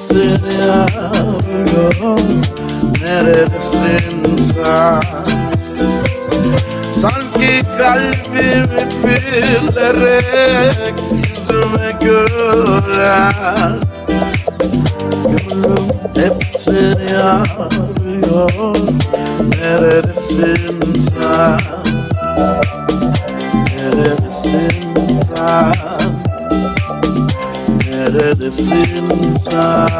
neredesin yavrum? Neredesin sen? Sanki kalbim üfürlerek yüzüme gören Gönlüm hep seni arıyor Neredesin sen? Neredesin sen? where the sins are.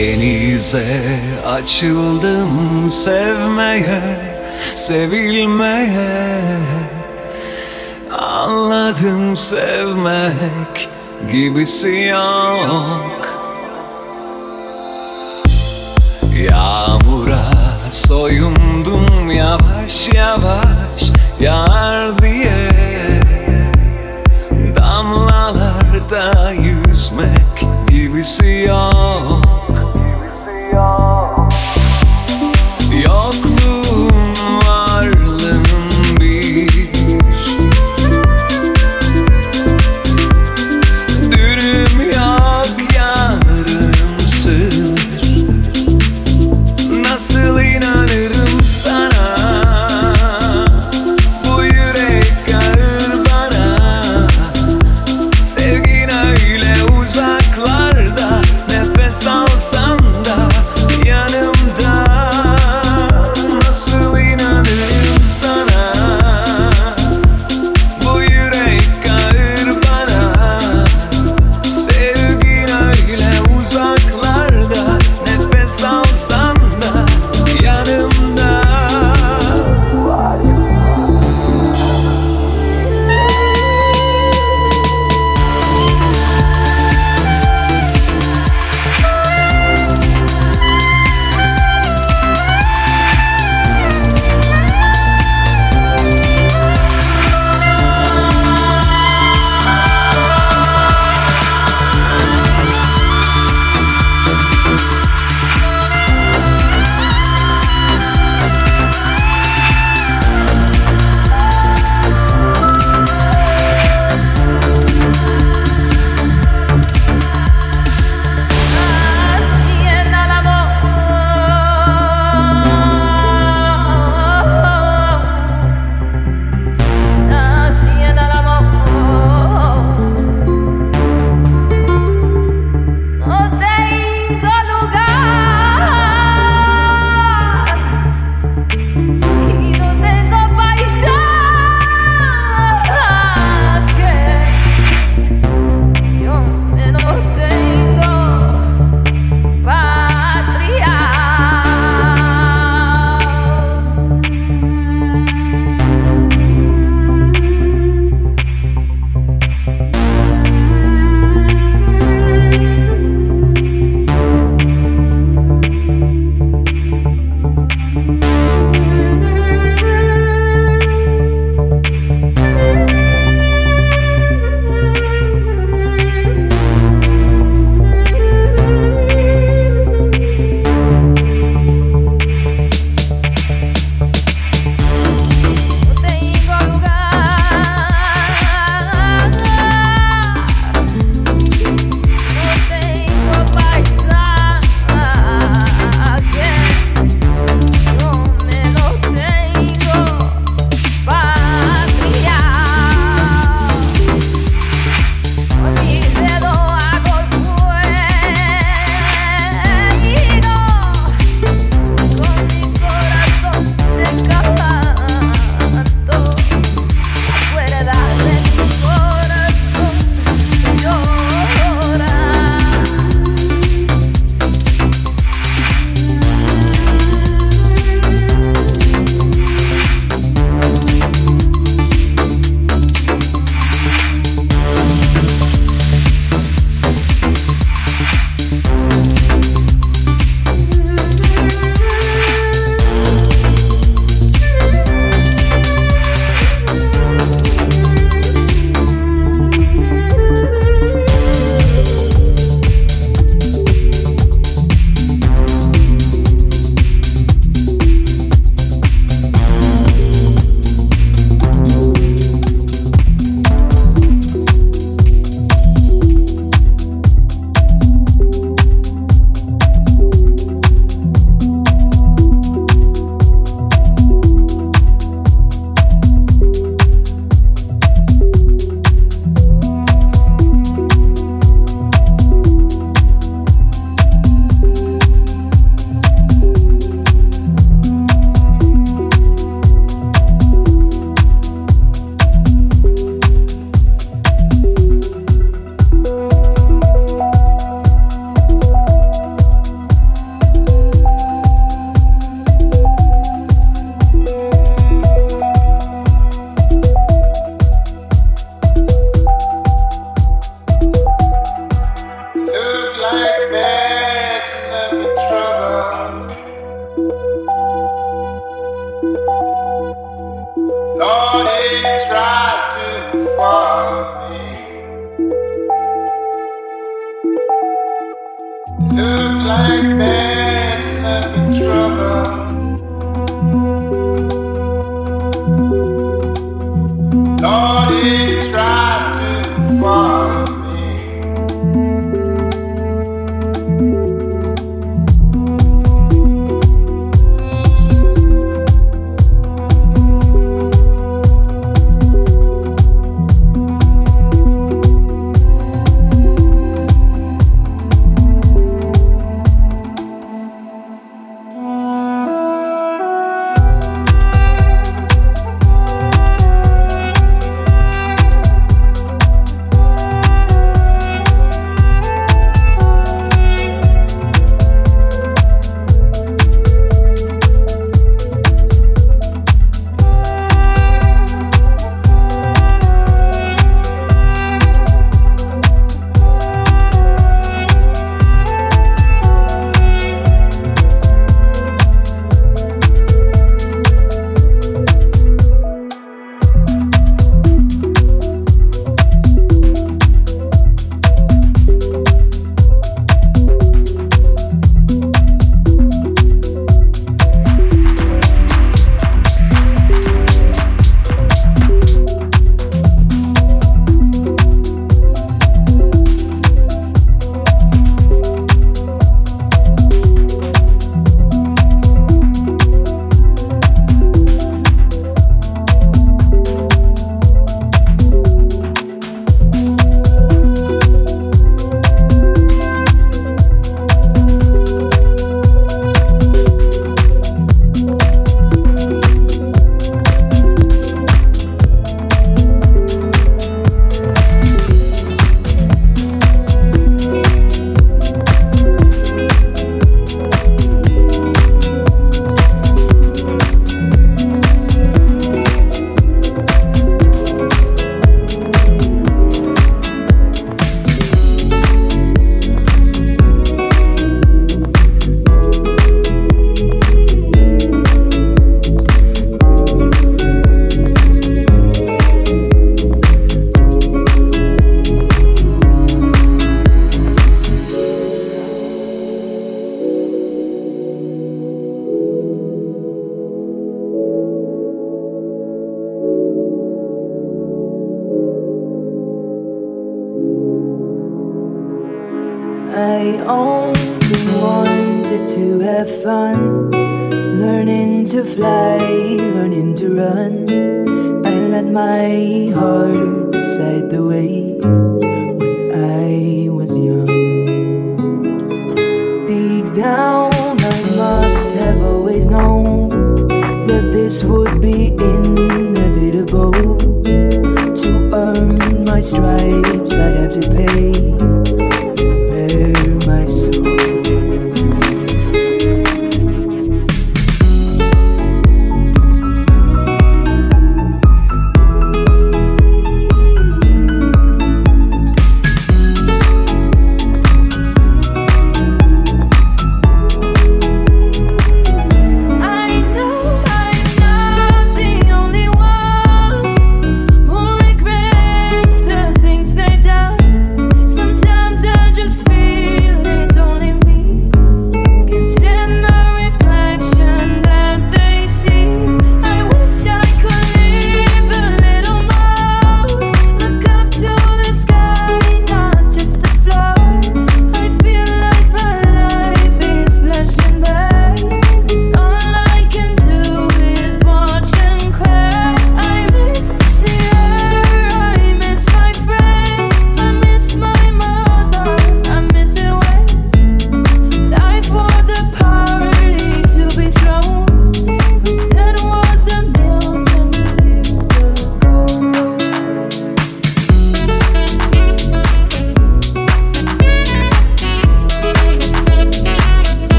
Denize açıldım sevmeye, sevilmeye. Anladım sevmek gibisi yok. Yağmura soyundum yavaş yavaş yağar diye. Damlalarda yüzmek gibisi yok. young.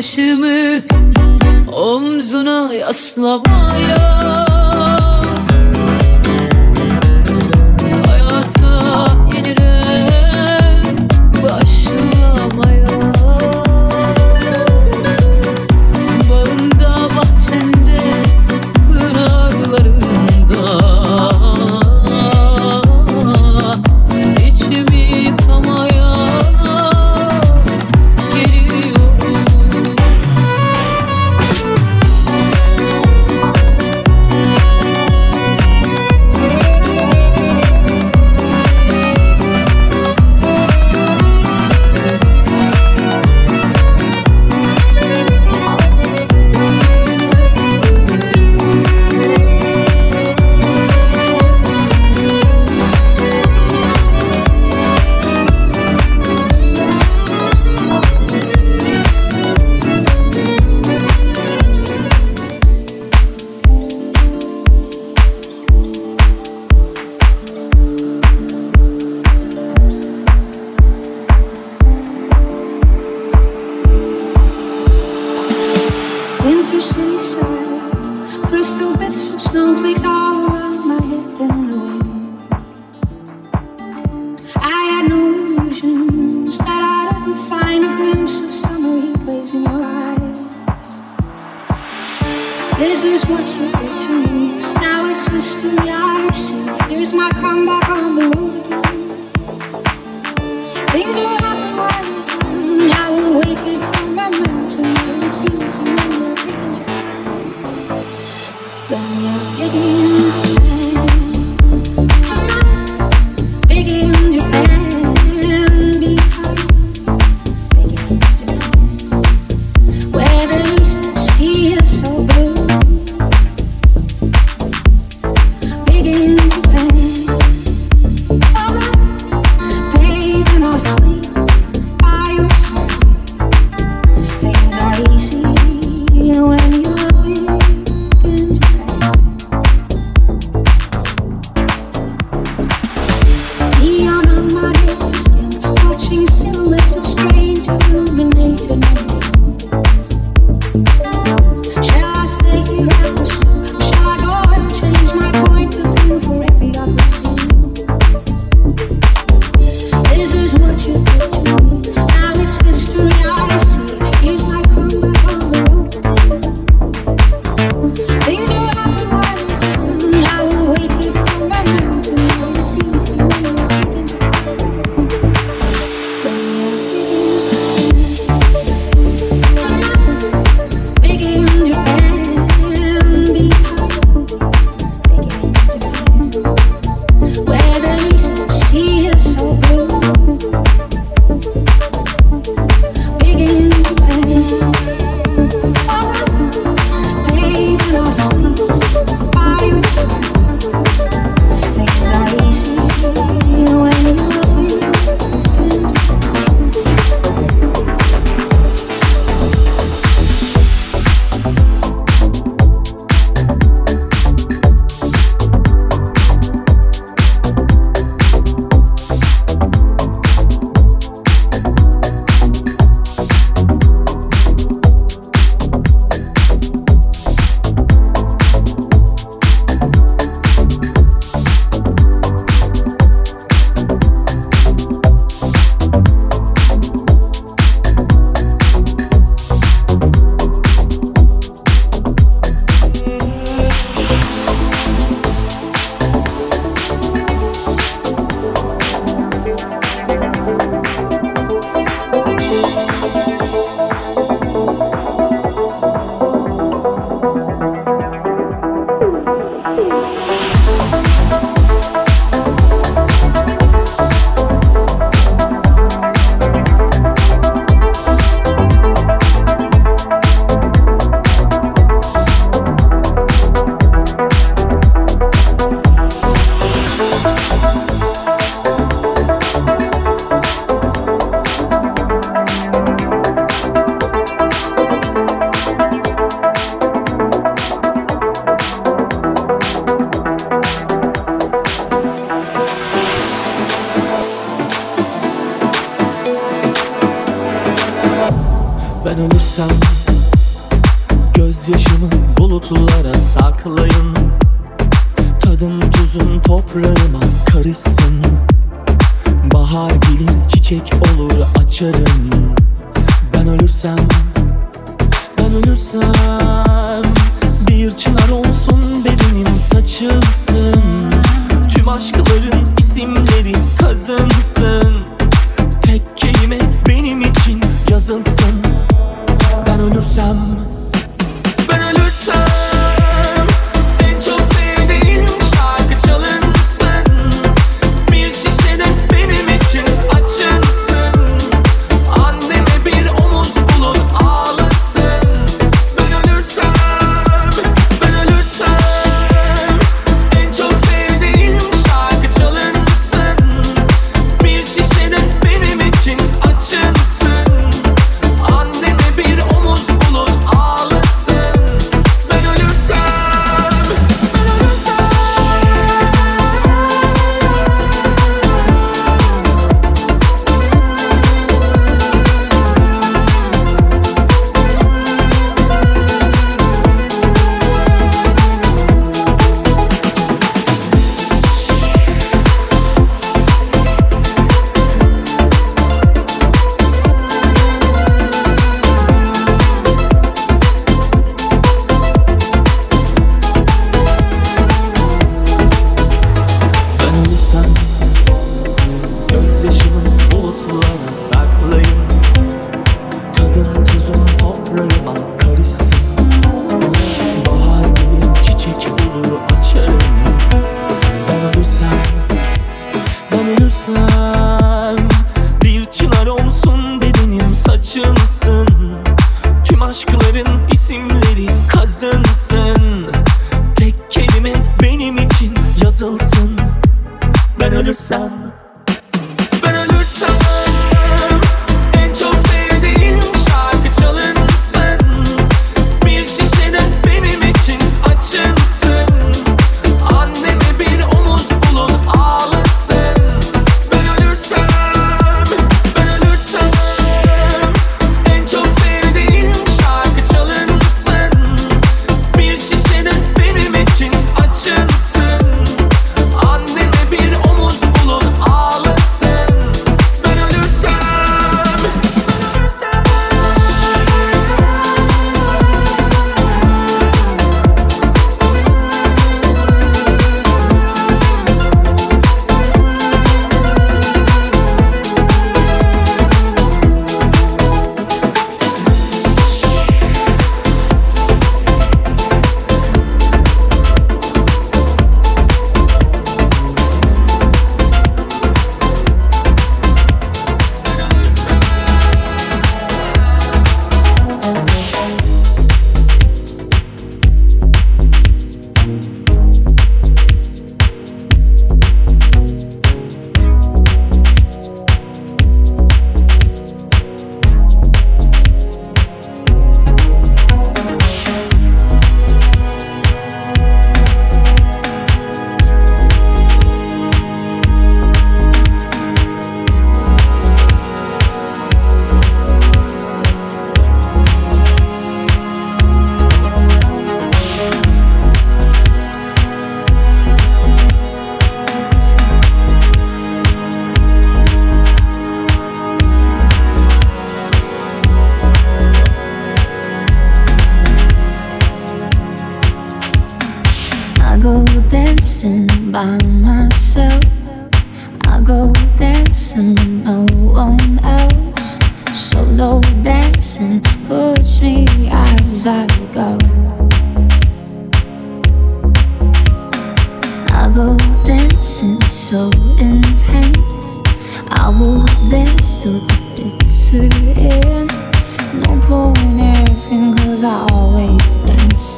Başımı omzuna yaslamaya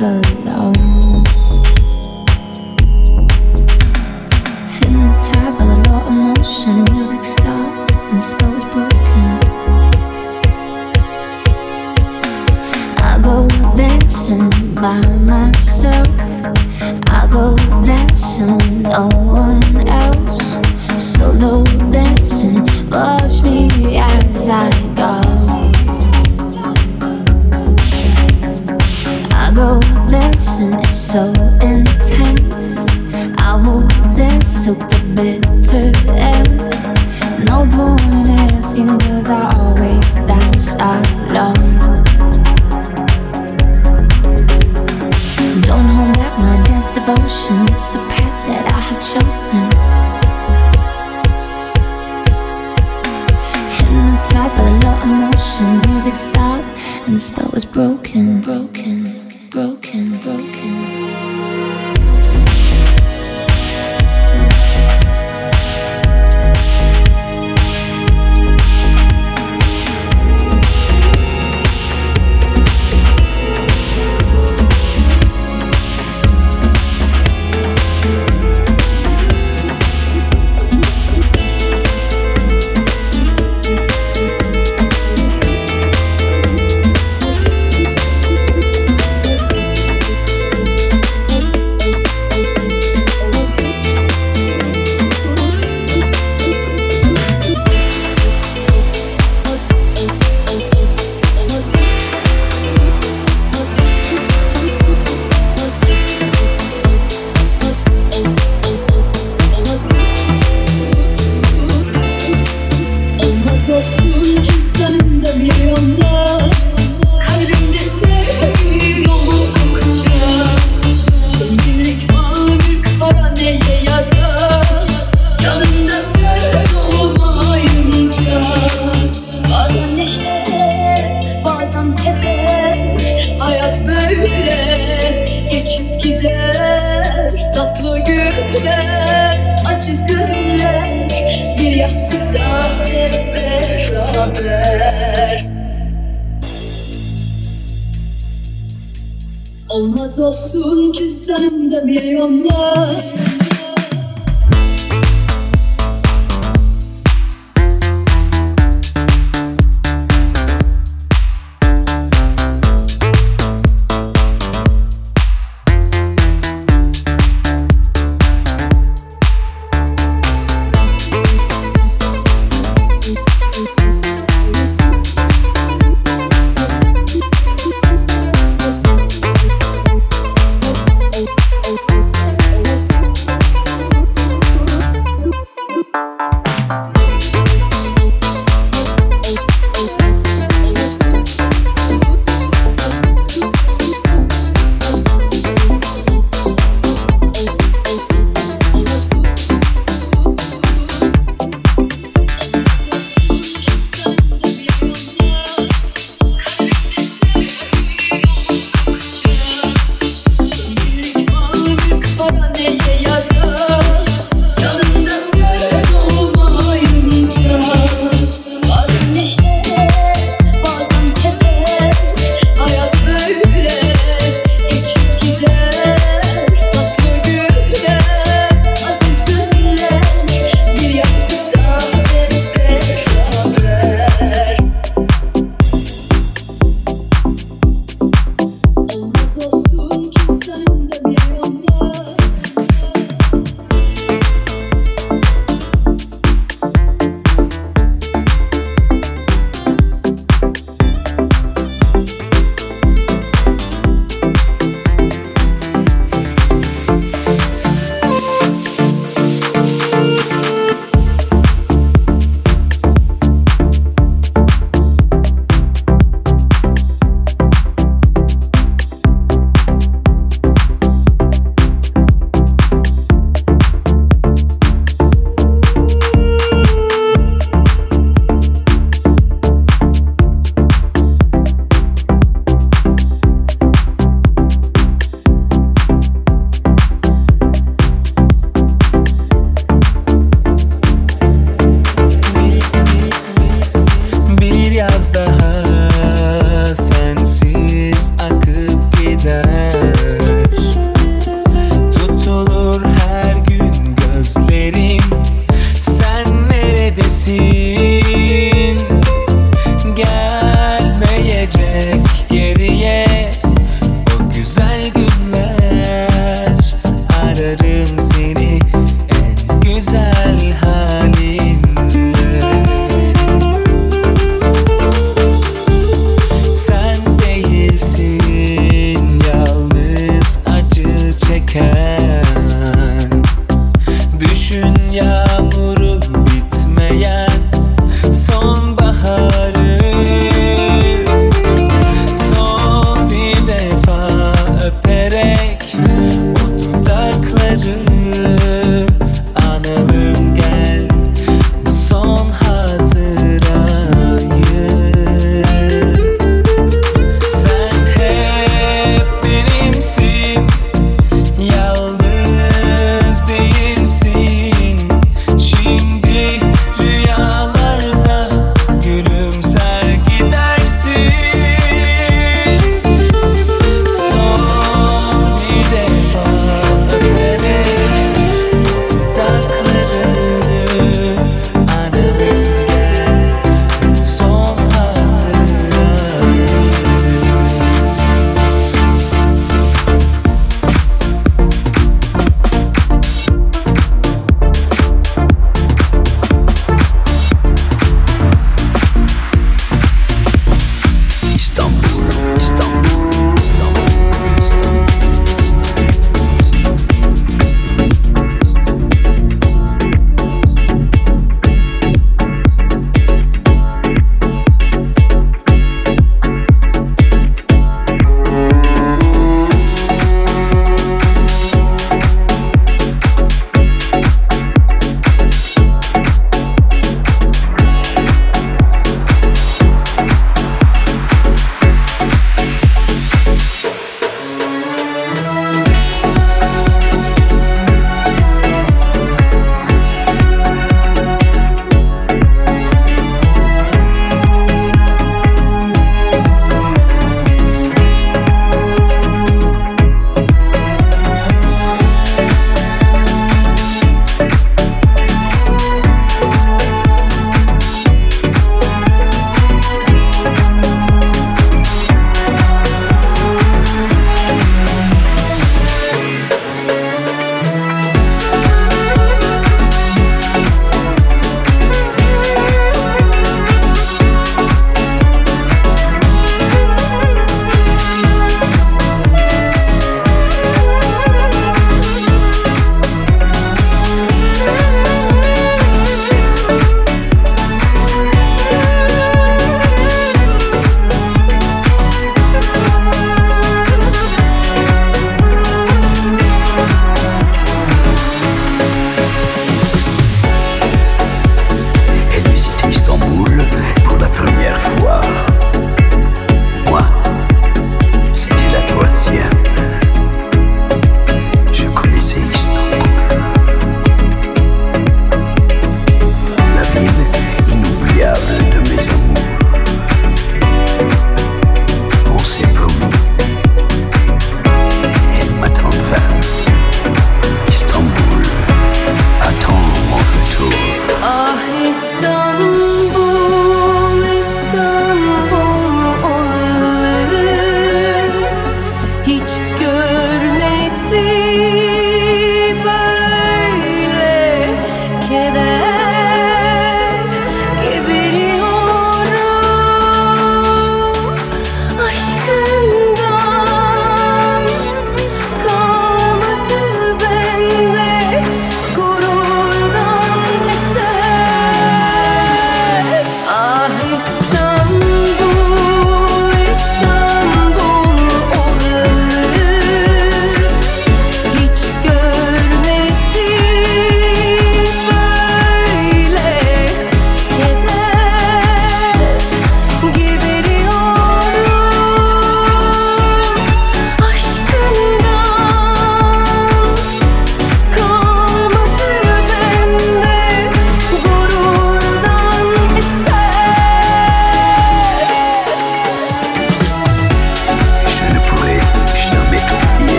alone. Hypnotized by the law of motion, music stopped and the spell broken. I go dancing by myself. I go dancing, no one else. Solo dancing, watch me as I go. go dancing, it's so intense. I will dance to the bitter end. No point asking, cause I always dance alone.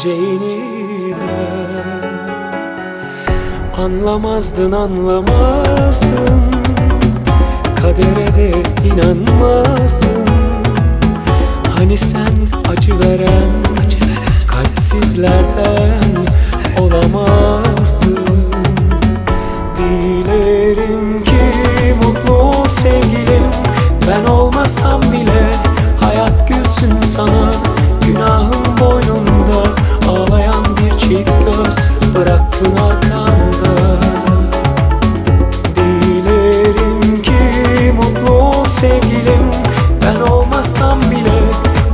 Sevinceğini de Anlamazdın anlamazdın. Kadere de inanmazdın. Hani sen acı veren Kalpsizlerden olamazdın. Dilerim ki mutlu ol sevgilim. Ben olmasam bile hayat gülsün sana. Ağlayan bir çift göz Bıraktın arkanda Dilerim ki mutlu ol Ben olmasam bile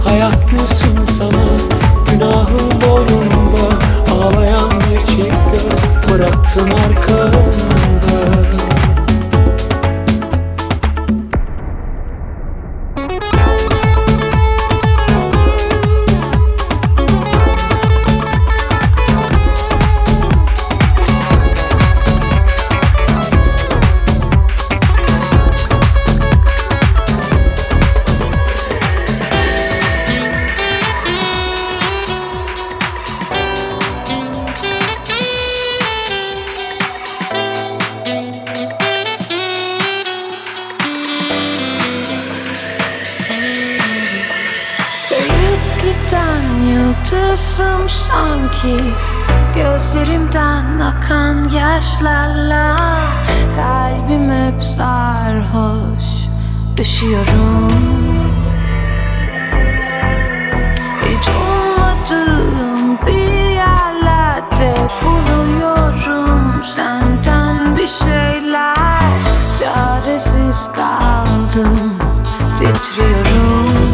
hayat gülsün sana. Günahın boynunda ağlayan bir çift göz Bıraktın arkanda yıldızım sanki Gözlerimden akan yaşlarla. Kalbim hep sarhoş Düşüyorum Hiç ummadığım bir yerlerde buluyorum Senden bir şeyler. Çaresiz kaldım Titriyorum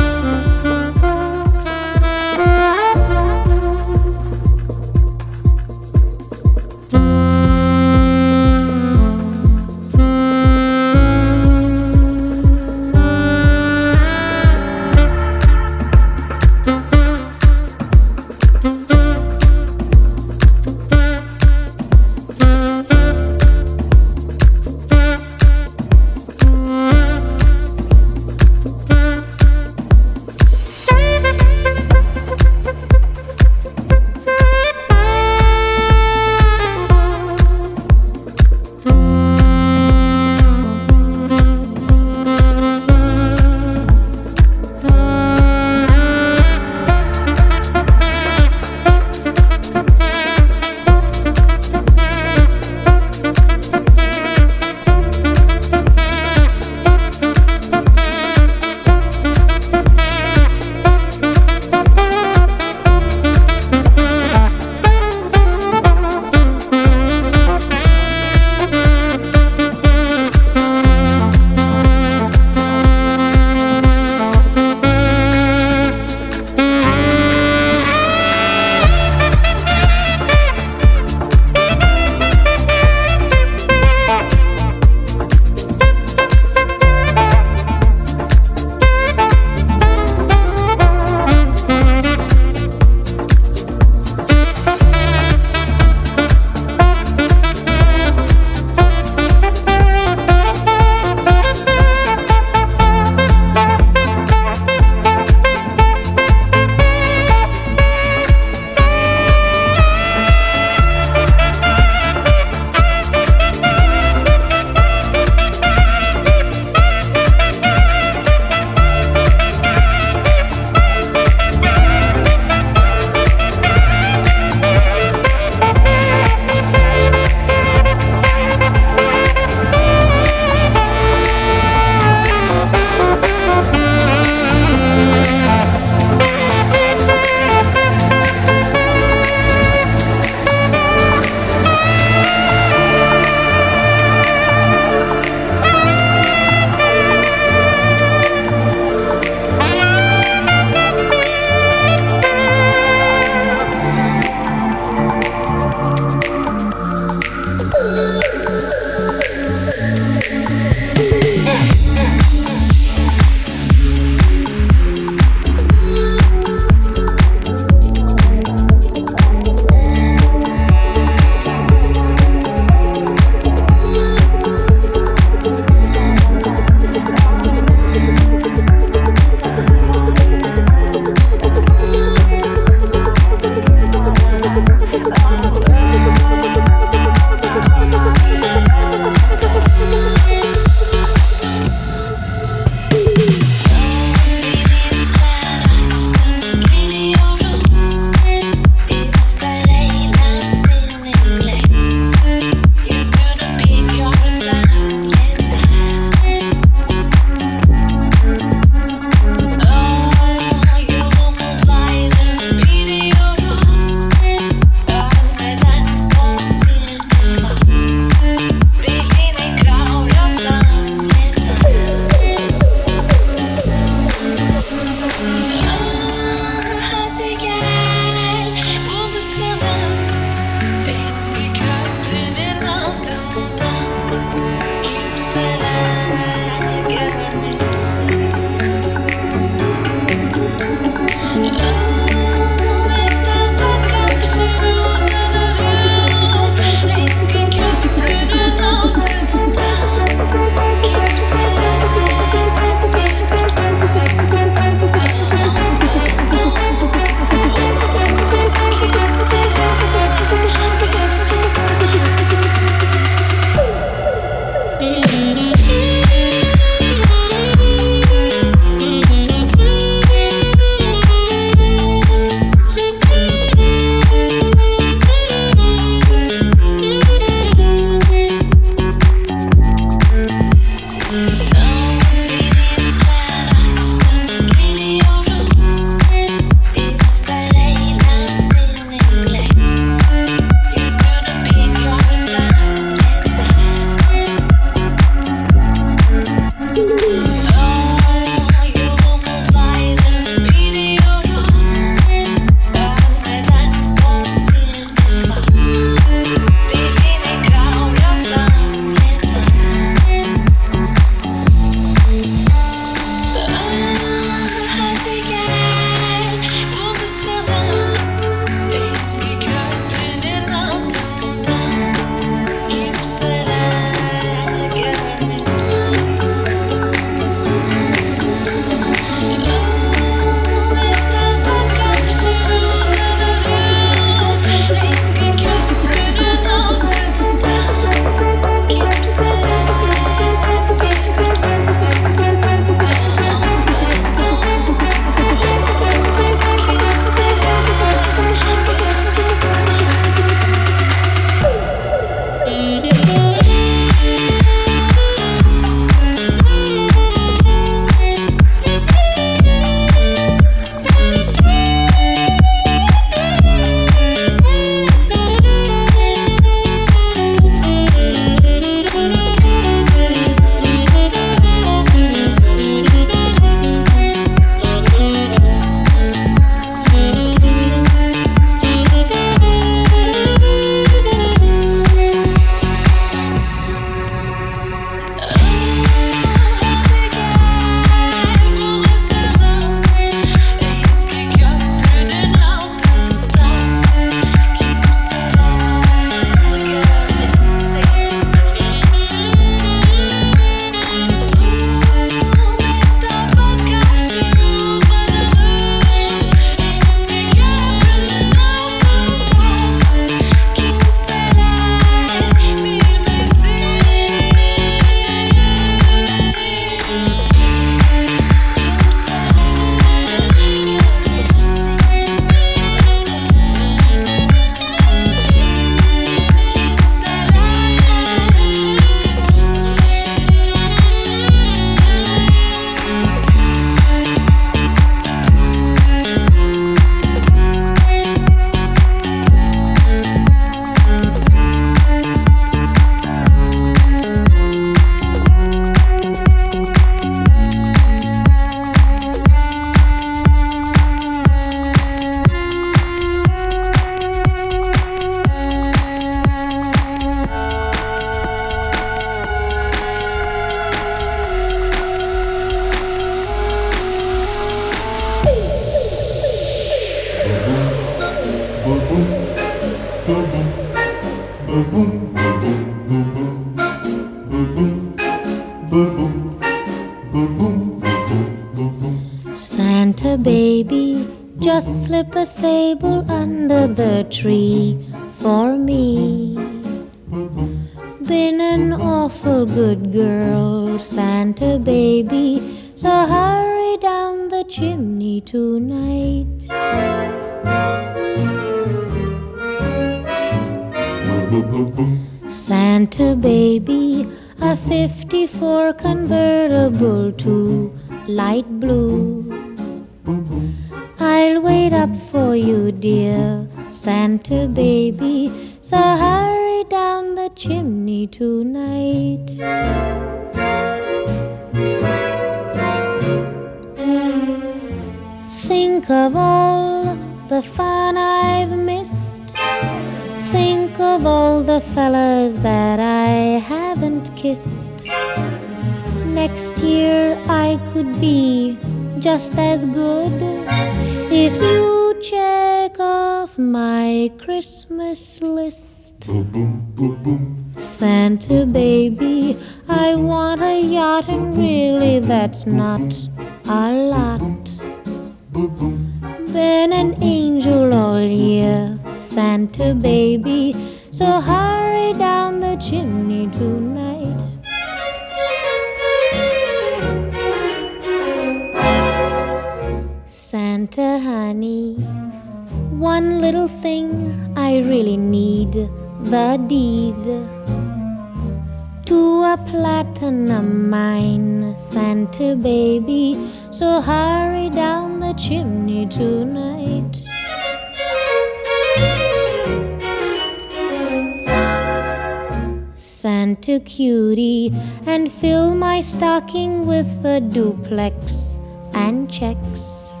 checks.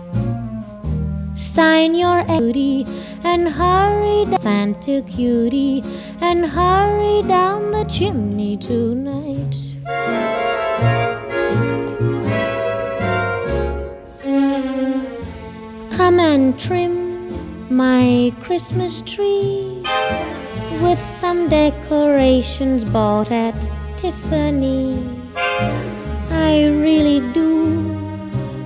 Sign your cutie and hurry down Santa cutie and hurry down the chimney tonight. Come and trim my Christmas tree with some decorations bought at Tiffany. I really do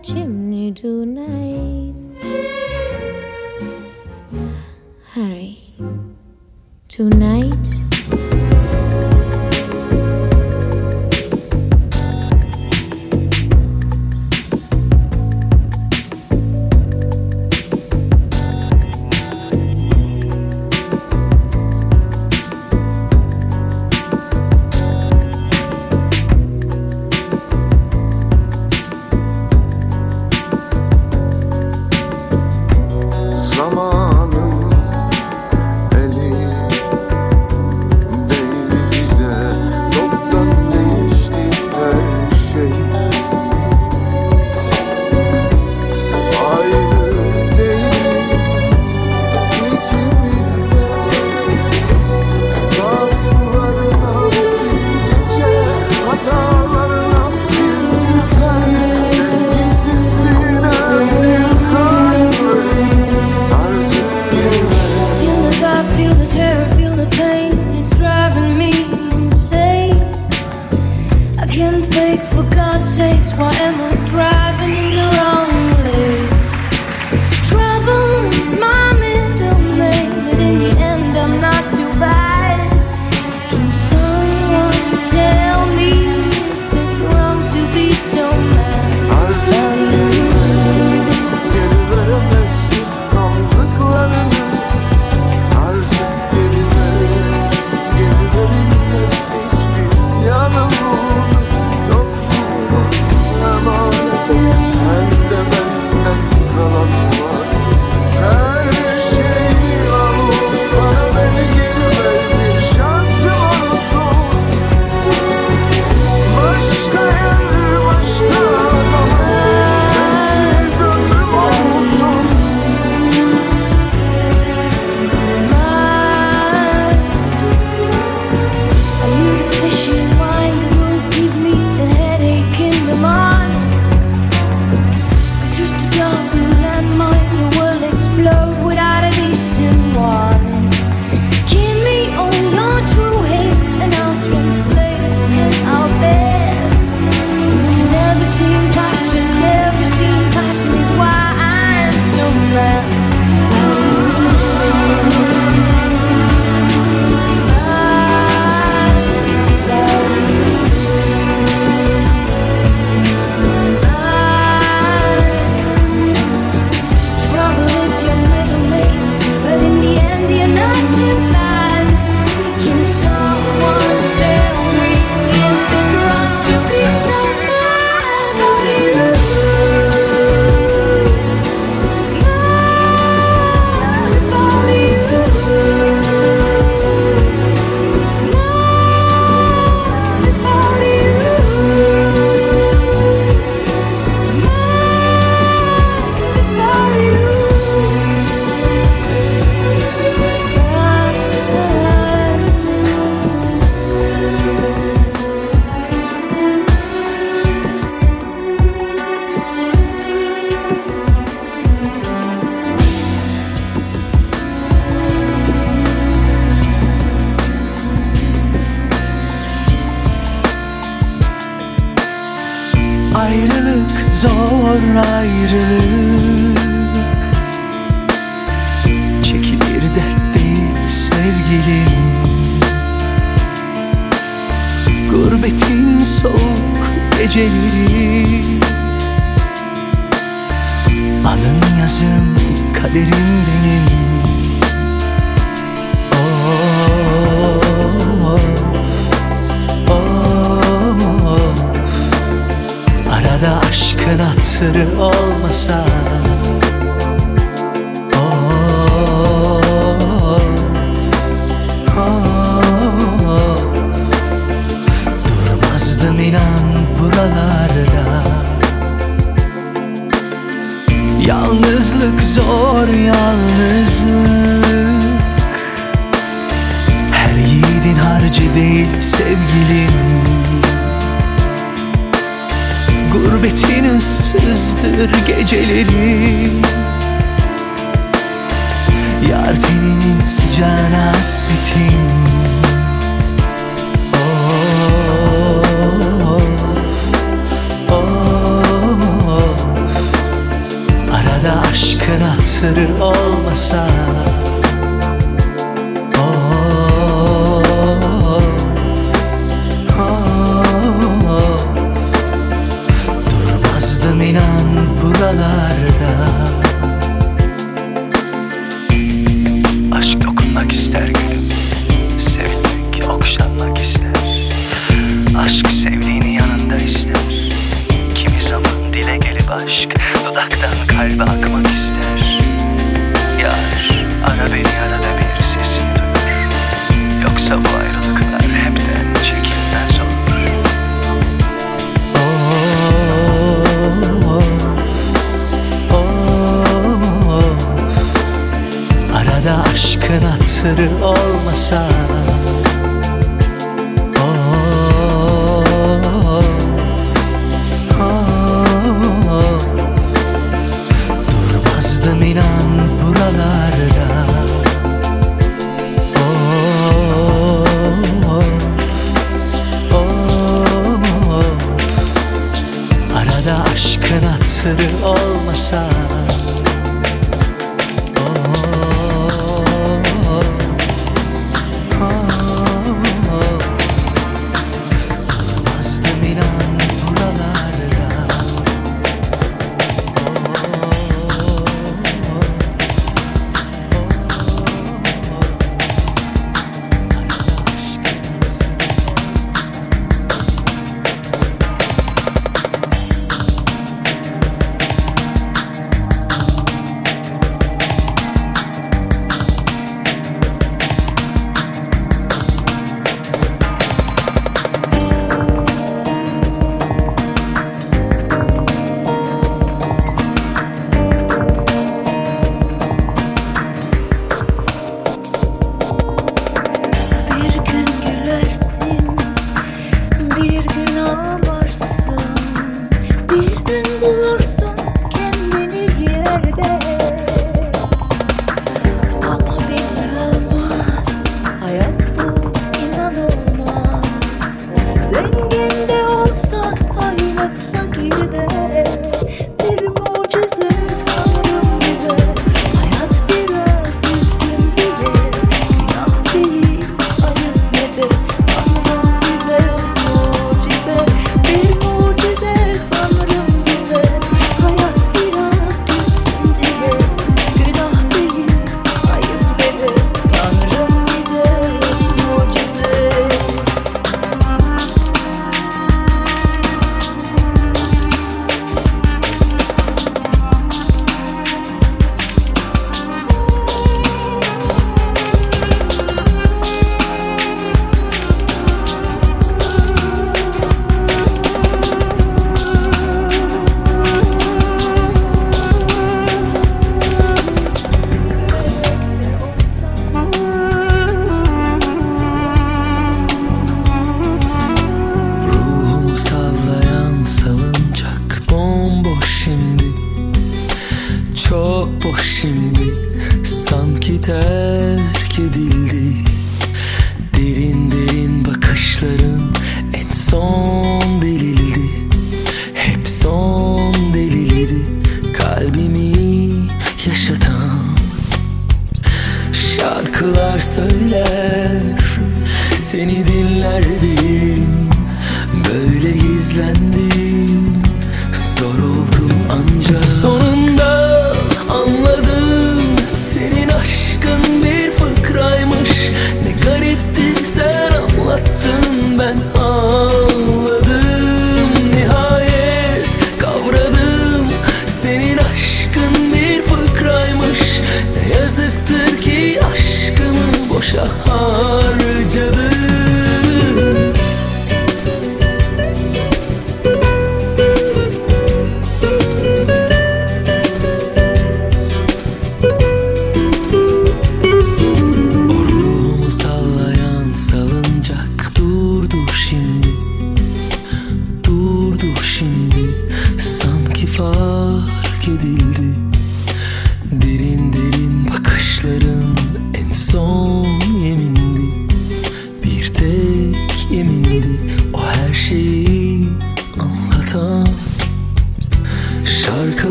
chimney tonight. Hurry. Tonight. Terk edildi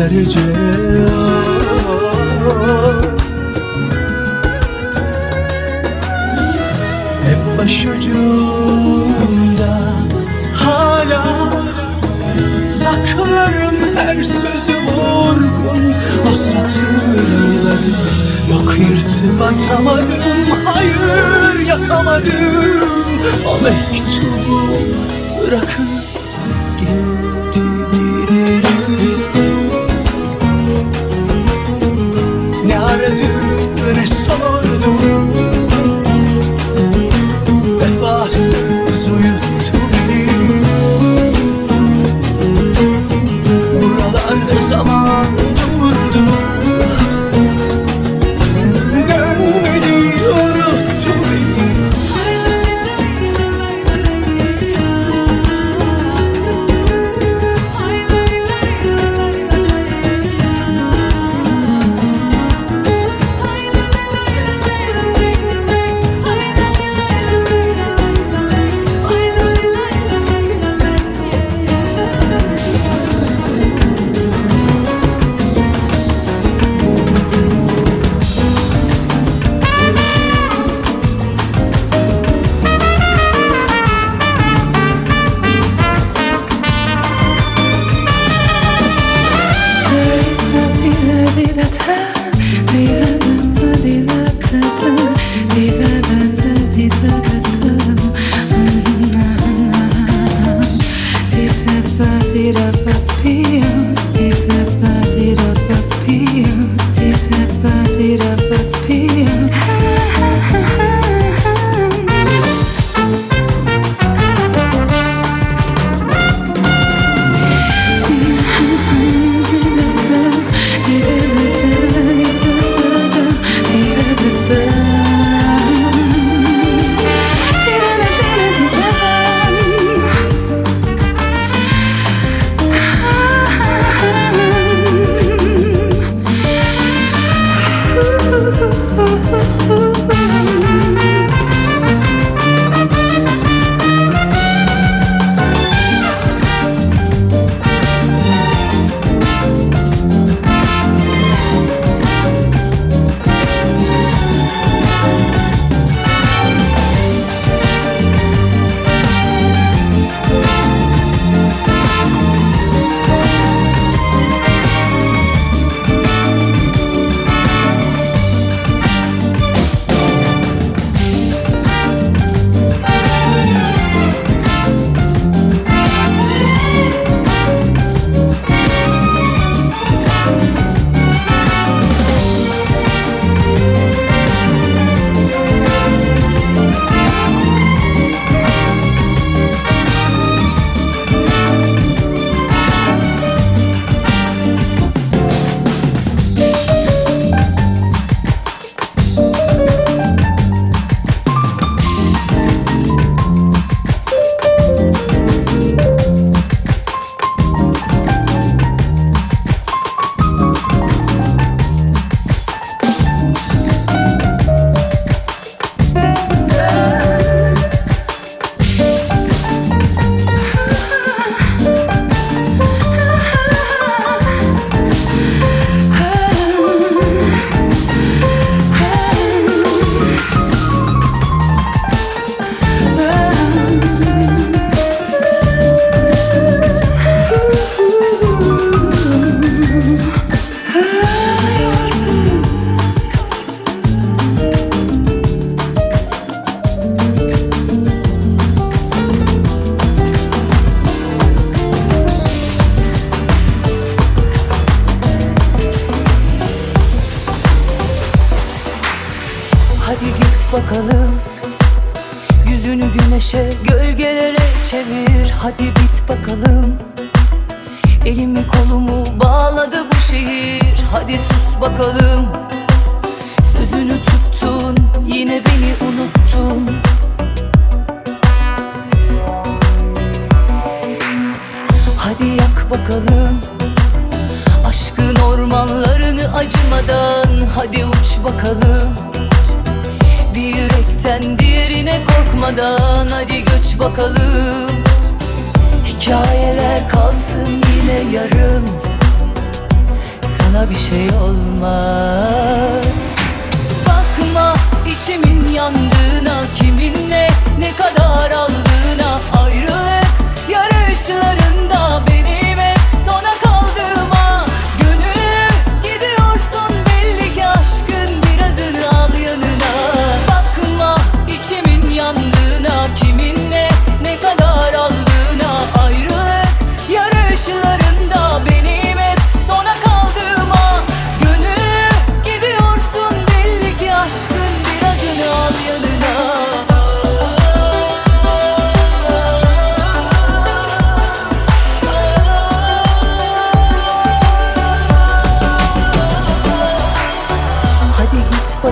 seferce Hep başucumda hala Saklarım her sözü vurgun. O satırları Yok yırtıp atamadım Hayır yakamadım O mektubu bırakın. Bakalım. Aşkın ormanlarını acımadan Hadi uç bakalım. Bir yürekten diğerine korkmadan Hadi göç bakalım. Hikayeler kalsın yine yarım. Sana bir şey olmaz. Bakma içimin yandığına Kiminle ne kadar aldığına. Ayrılık yarışlarında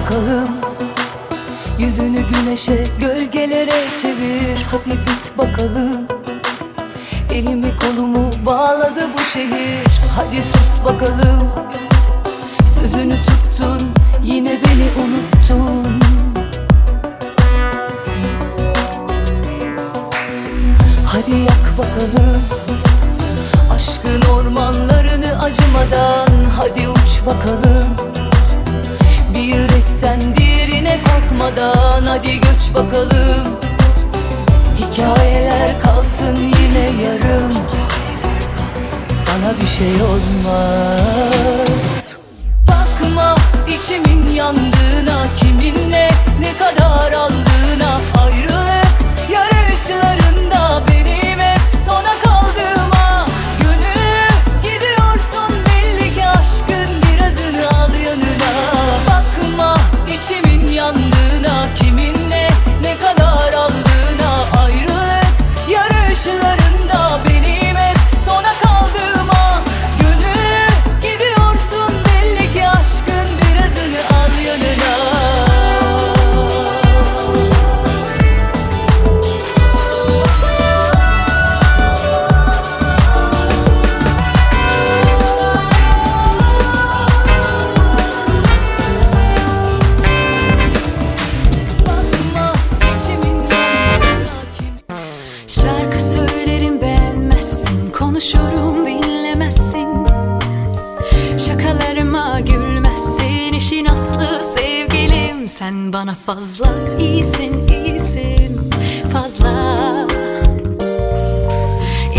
bakalım. Yüzünü güneşe, gölgelere çevir. Hadi git bakalım. Elimi kolumu bağladı bu şehir. Hadi sus bakalım. Sözünü tuttun, yine beni unuttun. Hadi yak bakalım. Aşkın ormanlarını acımadan. Hadi uç bakalım. Cennetten birine korkmadan hadi göç bakalım. Hikayeler kalsın yine yarım. Sana bir şey olmaz. Bakma içimin yandığına Kiminle ne kadar aldığına. Ayrılık yarışlarında bir Fazla iyisin iyisin. Fazla.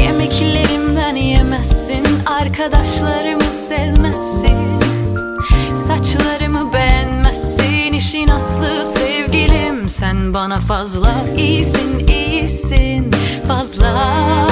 Yemeklerimden yemezsin Arkadaşlarımı sevmezsin. Saçlarımı beğenmezsin işin aslı sevgilim. Sen bana fazla iyisin iyisin. Fazla.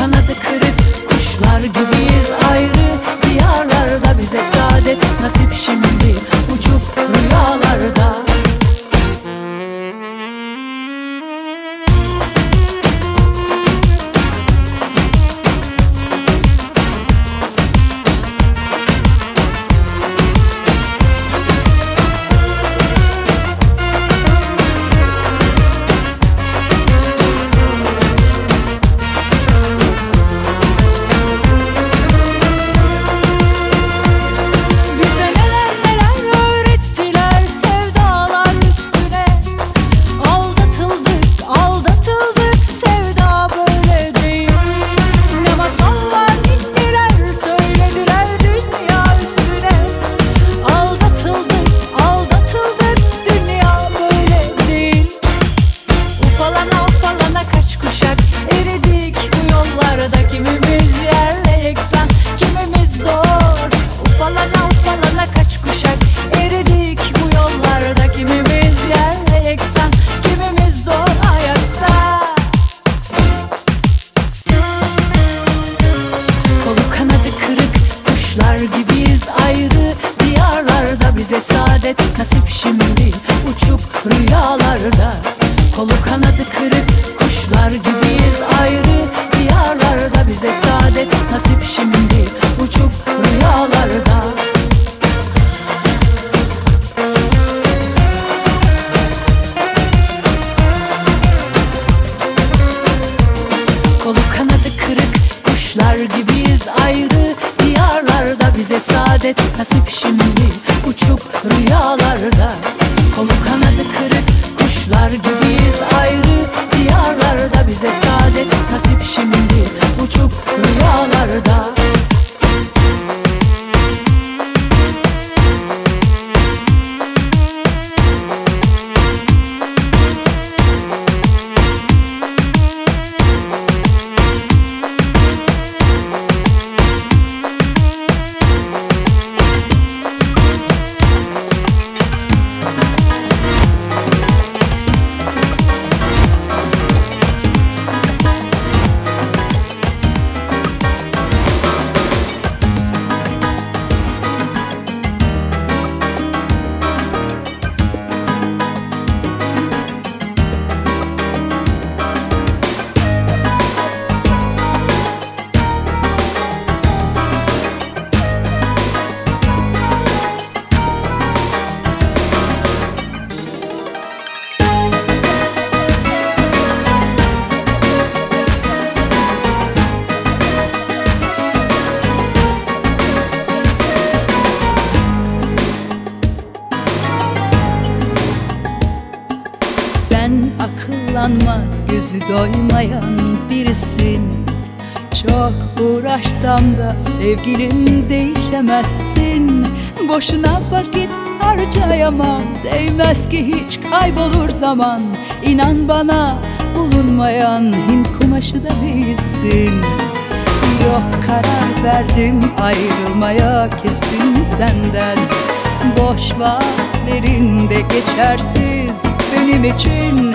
kanadı kırık. Kuşlar gibiyiz ayrı Diyarlarda bize saadet. Nasip şimdi Uçup rüyalarda. aman inan bana bulunmayan Hint kumaşı da değilsin. Yok karar verdim ayrılmaya kesin senden. Boş vaatlerinde geçersiz benim için.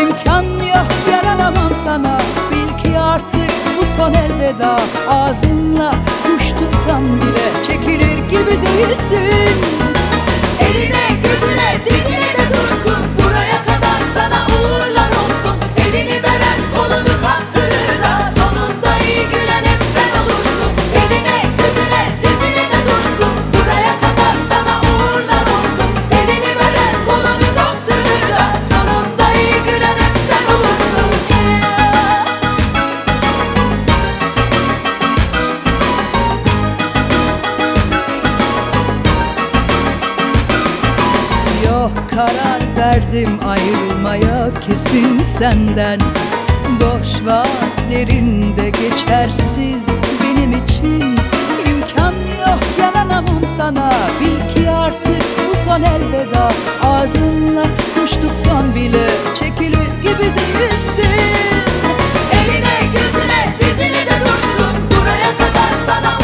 İmkan yok yaranamam sana. Bil ki artık bu son elveda. Ağzınla kuş tutsam bile çekilir gibi değilsin. Eline gözüne dizine de dursun. Buraya verdim ayrılmaya kesin senden. Boş vaatlerinde geçersiz benim için. İmkan yok yanamam sana. Bil ki artık bu son elveda. Ağzınla kuş tutsan bile çekilir gibi değilsin. Eline gözüne dizine de dursun. Buraya kadar sana